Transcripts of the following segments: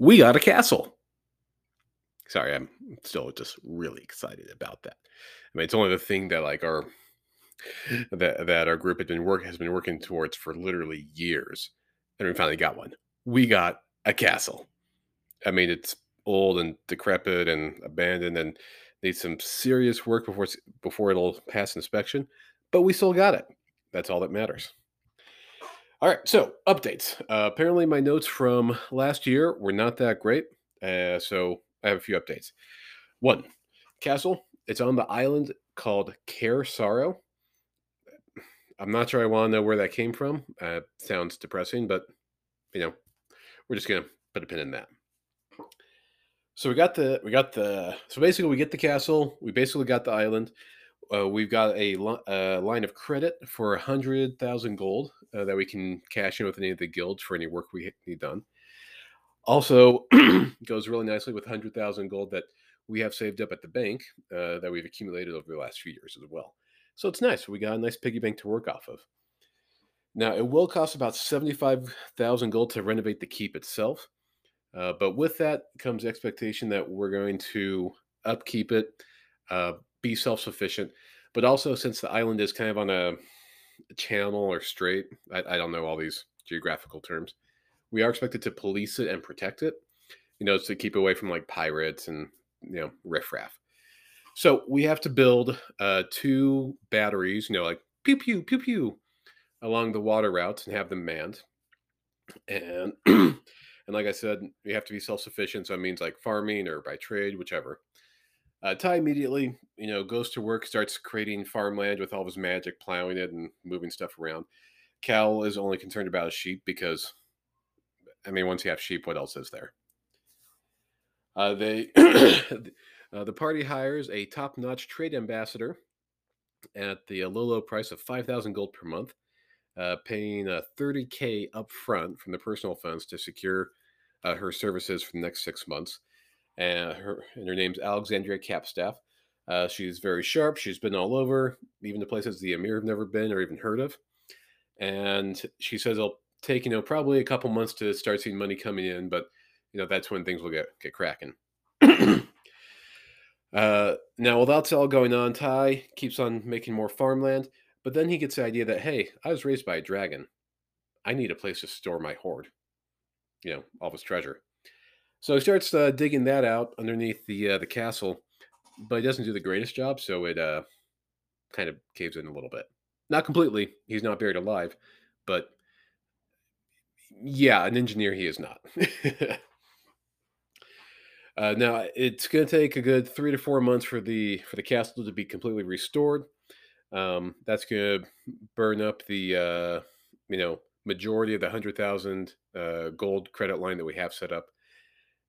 we got a castle. Sorry, I'm still just really excited about that. I mean, it's only the thing that like our that that our group had been work has been working towards for literally years, and we finally got one. We got a castle. I mean, it's old and decrepit and abandoned and needs some serious work before before it'll pass inspection, but we still got it. That's all that matters. All right, so updates. Uh, apparently, my notes from last year were not that great, uh, so I have a few updates. One, castle. It's on the island called Care Sorrow. I'm not sure I want to know where that came from. Uh, sounds depressing, but you know, we're just gonna put a pin in that. So we got the we got the so basically we get the castle. We basically got the island. Uh, we've got a, a, line of credit for a hundred thousand gold uh, that we can cash in with any of the guilds for any work we need done. Also, goes really nicely with hundred thousand gold that we have saved up at the bank uh, that we've accumulated over the last few years as well. So it's nice. We got a nice piggy bank to work off of. Now it will cost about seventy-five thousand gold to renovate the keep itself. Uh, but with that comes expectation that we're going to upkeep it, uh, be self sufficient. But also, since the island is kind of on a, channel or strait, I, I, don't know all these geographical terms, we are expected to police it and protect it, you know, to keep away from like pirates and, you know, riffraff. So we have to build uh, two batteries, you know, like pew pew pew pew along the water routes and have them manned. And And like I said, you have to be self sufficient. So it means like farming or by trade, whichever. Uh, Ty immediately, you know, goes to work, starts creating farmland with all of his magic, plowing it and moving stuff around. Cal is only concerned about his sheep because, I mean, once you have sheep, what else is there? Uh, they, uh, the party hires a top-notch trade ambassador at the low, low price of five thousand gold per month, uh, paying a thirty k upfront from the personal funds to secure uh, her services for the next six months. And her, and her name's Alexandria Capstaff. Uh, she's very sharp. She's been all over, even to places the Emir have never been or even heard of. And she says it'll take, you know, probably a couple months to start seeing money coming in, but you know that's when things will get get cracking. uh, now, while that's all going on, Ty keeps on making more farmland, but then he gets the idea that hey, I was raised by a dragon. I need a place to store my hoard you know all of his treasure. So he starts uh, digging that out underneath the uh, the castle, but he doesn't do the greatest job. So it uh, kind of caves in a little bit. Not completely. He's not buried alive, but yeah, an engineer he is not. uh, now it's going to take a good three to four months for the for the castle to be completely restored. Um, that's going to burn up the uh, you know majority of the 100,000 uh, gold credit line that we have set up.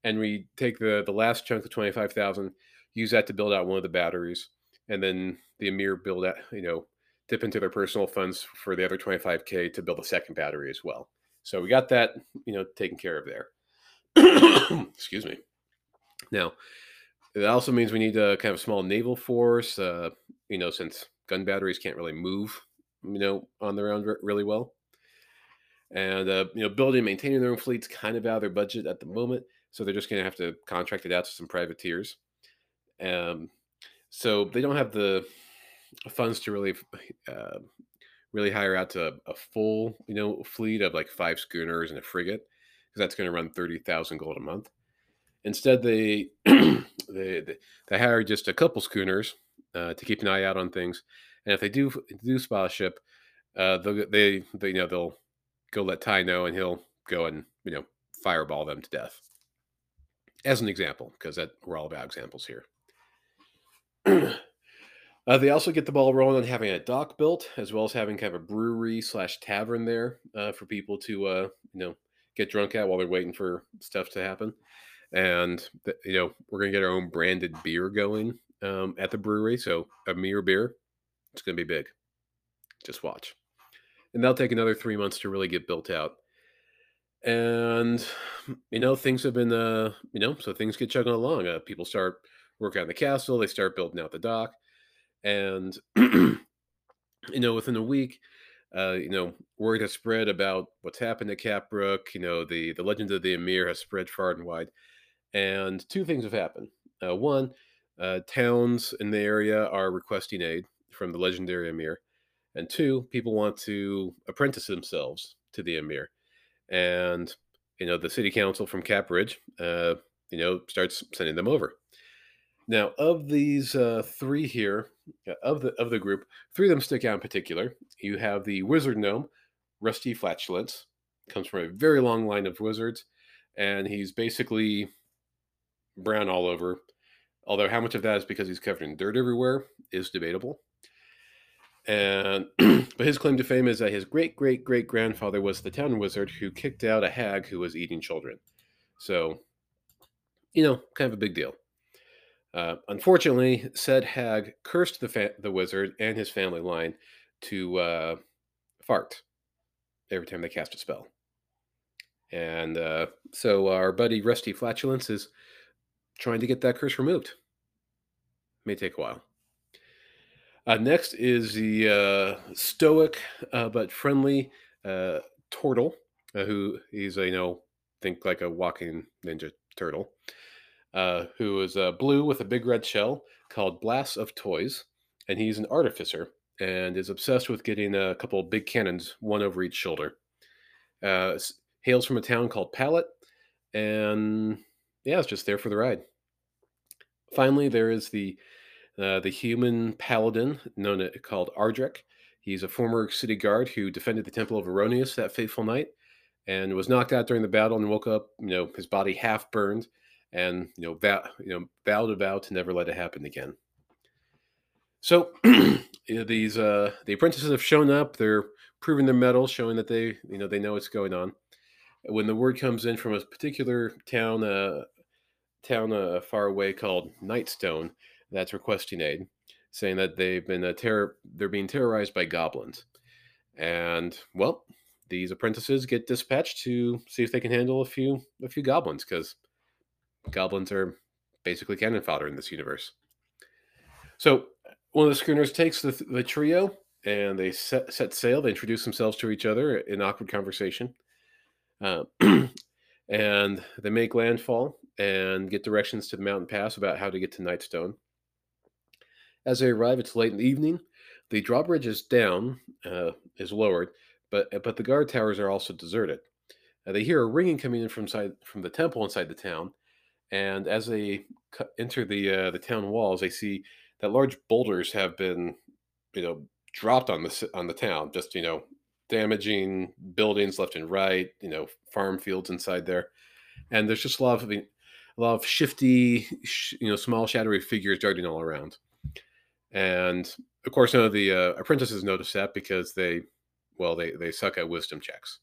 And we take the, the last chunk of 25,000, use that to build out one of the batteries. And then the Emir build out, you know, dip into their personal funds for the other 25K to build a second battery as well. So we got that, you know, taken care of there. Excuse me. Now, it also means we need a kind of small naval force, uh, you know, since gun batteries can't really move, you know, on their own really well and uh, you know building and maintaining their own fleets kind of out of their budget at the moment so they're just going to have to contract it out to some privateers. Um, so they don't have the funds to really uh, really hire out to a, full you know fleet of like five schooners and a frigate because that's going to run 30,000 gold a month. Instead they they, they, hire just a couple schooners uh, to keep an eye out on things and if they do do a ship uh, they, they you know they'll go let Ty know, and he'll go and you know fireball them to death. As an example, because that we're all about examples here. uh, they also get the ball rolling on having a dock built, as well as having kind of a brewery slash tavern there uh, for people to uh, you know get drunk at while they're waiting for stuff to happen. And you know we're gonna get our own branded beer going um, at the brewery, so a mere beer, it's gonna be big. Just watch and that'll take another three months to really get built out. And you know, things have been, uh, you know, so things get chugging along. Uh, people start working on the castle, they start building out the dock, and you know, within a week, uh, you know, word has spread about what's happened to Capbrook. You know, the the legend of the Emir has spread far and wide, and two things have happened. Uh, one, uh, towns in the area are requesting aid from the legendary Emir, and two, people want to apprentice themselves to the Emir, and you know, the city council from Capridge, uh, you know, starts sending them over. Now, of these uh, three here, uh, of the of the group, three of them stick out in particular. You have the wizard gnome, Rusty Flatulence, comes from a very long line of wizards, and he's basically brown all over. Although how much of that is because he's covered in dirt everywhere is debatable. And but his claim to fame is that his great great great grandfather was the town wizard who kicked out a hag who was eating children. So, you know, kind of a big deal. Uh, unfortunately, said hag cursed the fa- the wizard and his family line to uh, fart every time they cast a spell. And uh, so our buddy Rusty Flatulence is trying to get that curse removed. May take a while. Uh, next is the uh, stoic uh, but friendly uh, Tortle, uh, who he's a, you know, think like a walking ninja turtle, uh, who is blue with a big red shell called Blast of Toys. And he's an artificer and is obsessed with getting a couple big cannons, one over each shoulder. hails from a town called Pallet, and yeah, it's just there for the ride. Finally, there is the uh, the human paladin known as, called Ardrek. He's a former city guard who defended the Temple of Erroneous that fateful night, and was knocked out during the battle and woke up. You know, his body half burned, and you know, vow, you know, vowed a vow to never let it happen again. So you know, these uh, the apprentices have shown up. They're proving their mettle, showing that they you know they know what's going on. When the word comes in from a particular town, uh, town uh, far away called Nightstone, that's requesting aid, saying that they've been a terror they're being terrorized by goblins. And well, these apprentices get dispatched to see if they can handle a few a few goblins because goblins are basically cannon fodder in this universe. So one of the schooners takes the, the trio and they set, set sail. They introduce themselves to each other in awkward conversation. Uh, and they make landfall and get directions to the mountain pass about how to get to Nightstone. As they arrive, it's late in the evening. The drawbridge is down, uh, is lowered, but uh, but the guard towers are also deserted. Uh, they hear a ringing coming in from side from the temple inside the town, and as they enter the uh, the town walls, they see that large boulders have been, you know, dropped on the on the town, just you know, damaging buildings left and right, you know, farm fields inside there, and there's just a lot of a lot of shifty, you know, small shadowy figures darting all around. And of course, none of the uh, apprentices notice that because they, well, they, they suck at wisdom checks.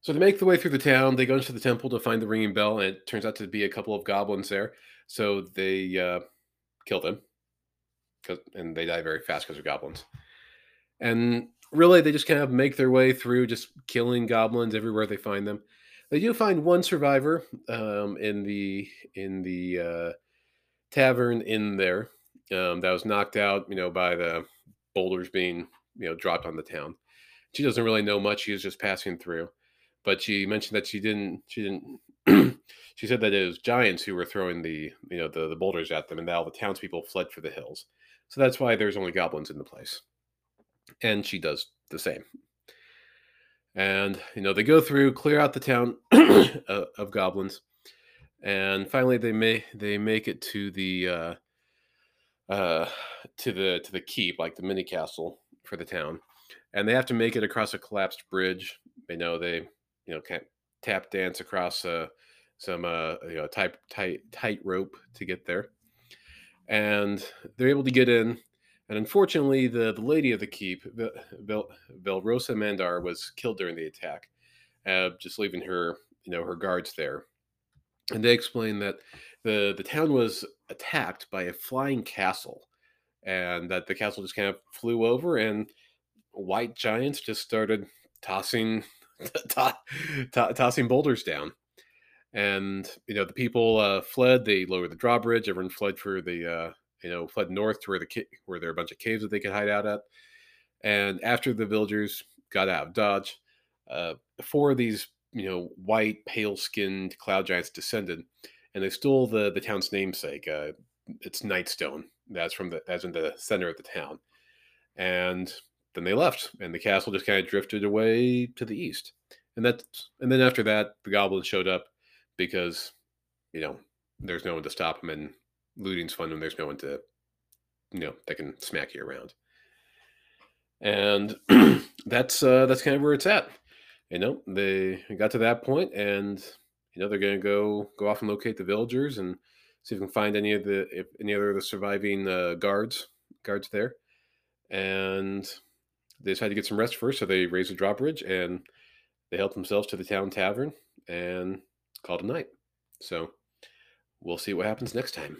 So they make the way through the town. They go into the temple to find the ringing bell, and it turns out to be a couple of goblins there. So they uh, kill them, and they die very fast because they're goblins. And really, they just kind of make their way through, just killing goblins everywhere they find them. They do find one survivor um, in the in the uh, tavern in there um, that was knocked out, you know, by the boulders being, you know, dropped on the town. She doesn't really know much. She was just passing through, but she mentioned that she didn't. She didn't. she said that it was giants who were throwing the, you know, the, the boulders at them, and that all the townspeople fled for the hills. So that's why there's only goblins in the place. And she does the same. And you know, they go through, clear out the town of goblins, and finally they may they make it to the uh, uh, to the to the keep, like the mini castle for the town, and they have to make it across a collapsed bridge. They know they you know can't tap dance across uh, some uh, you know tight tight tight rope to get there, and they're able to get in. And unfortunately, the, the lady of the keep, Vel, Velrosa Nandar, was killed during the attack, uh, just leaving her you know her guards there and they explain that the the town was attacked by a flying castle, and that the castle just kind of flew over, and white giants just started tossing to, to, tossing boulders down. And you know the people uh, fled. They lowered the drawbridge. Everyone fled for the uh, you know fled north to where the where there are a bunch of caves that they could hide out at. And after the villagers got out of Dodge, uh, four of these, you know, white, pale-skinned cloud giants descended, and they stole the the town's namesake. Uh, it's Nightstone. That's from the that's in the center of the town. And then they left, and the castle just kind of drifted away to the east. And that's and then after that, the goblins showed up because, you know, there's no one to stop them, and looting's fun when there's no one to, you know, that can smack you around. And that's uh, that's kind of where it's at. You know, they got to that point, and you know they're gonna go go off and locate the villagers and see if we can find any of the if any other of the surviving uh, guards guards there. And they decided to get some rest first, so they raised a drawbridge and they helped themselves to the town tavern and called a night. So we'll see what happens next time.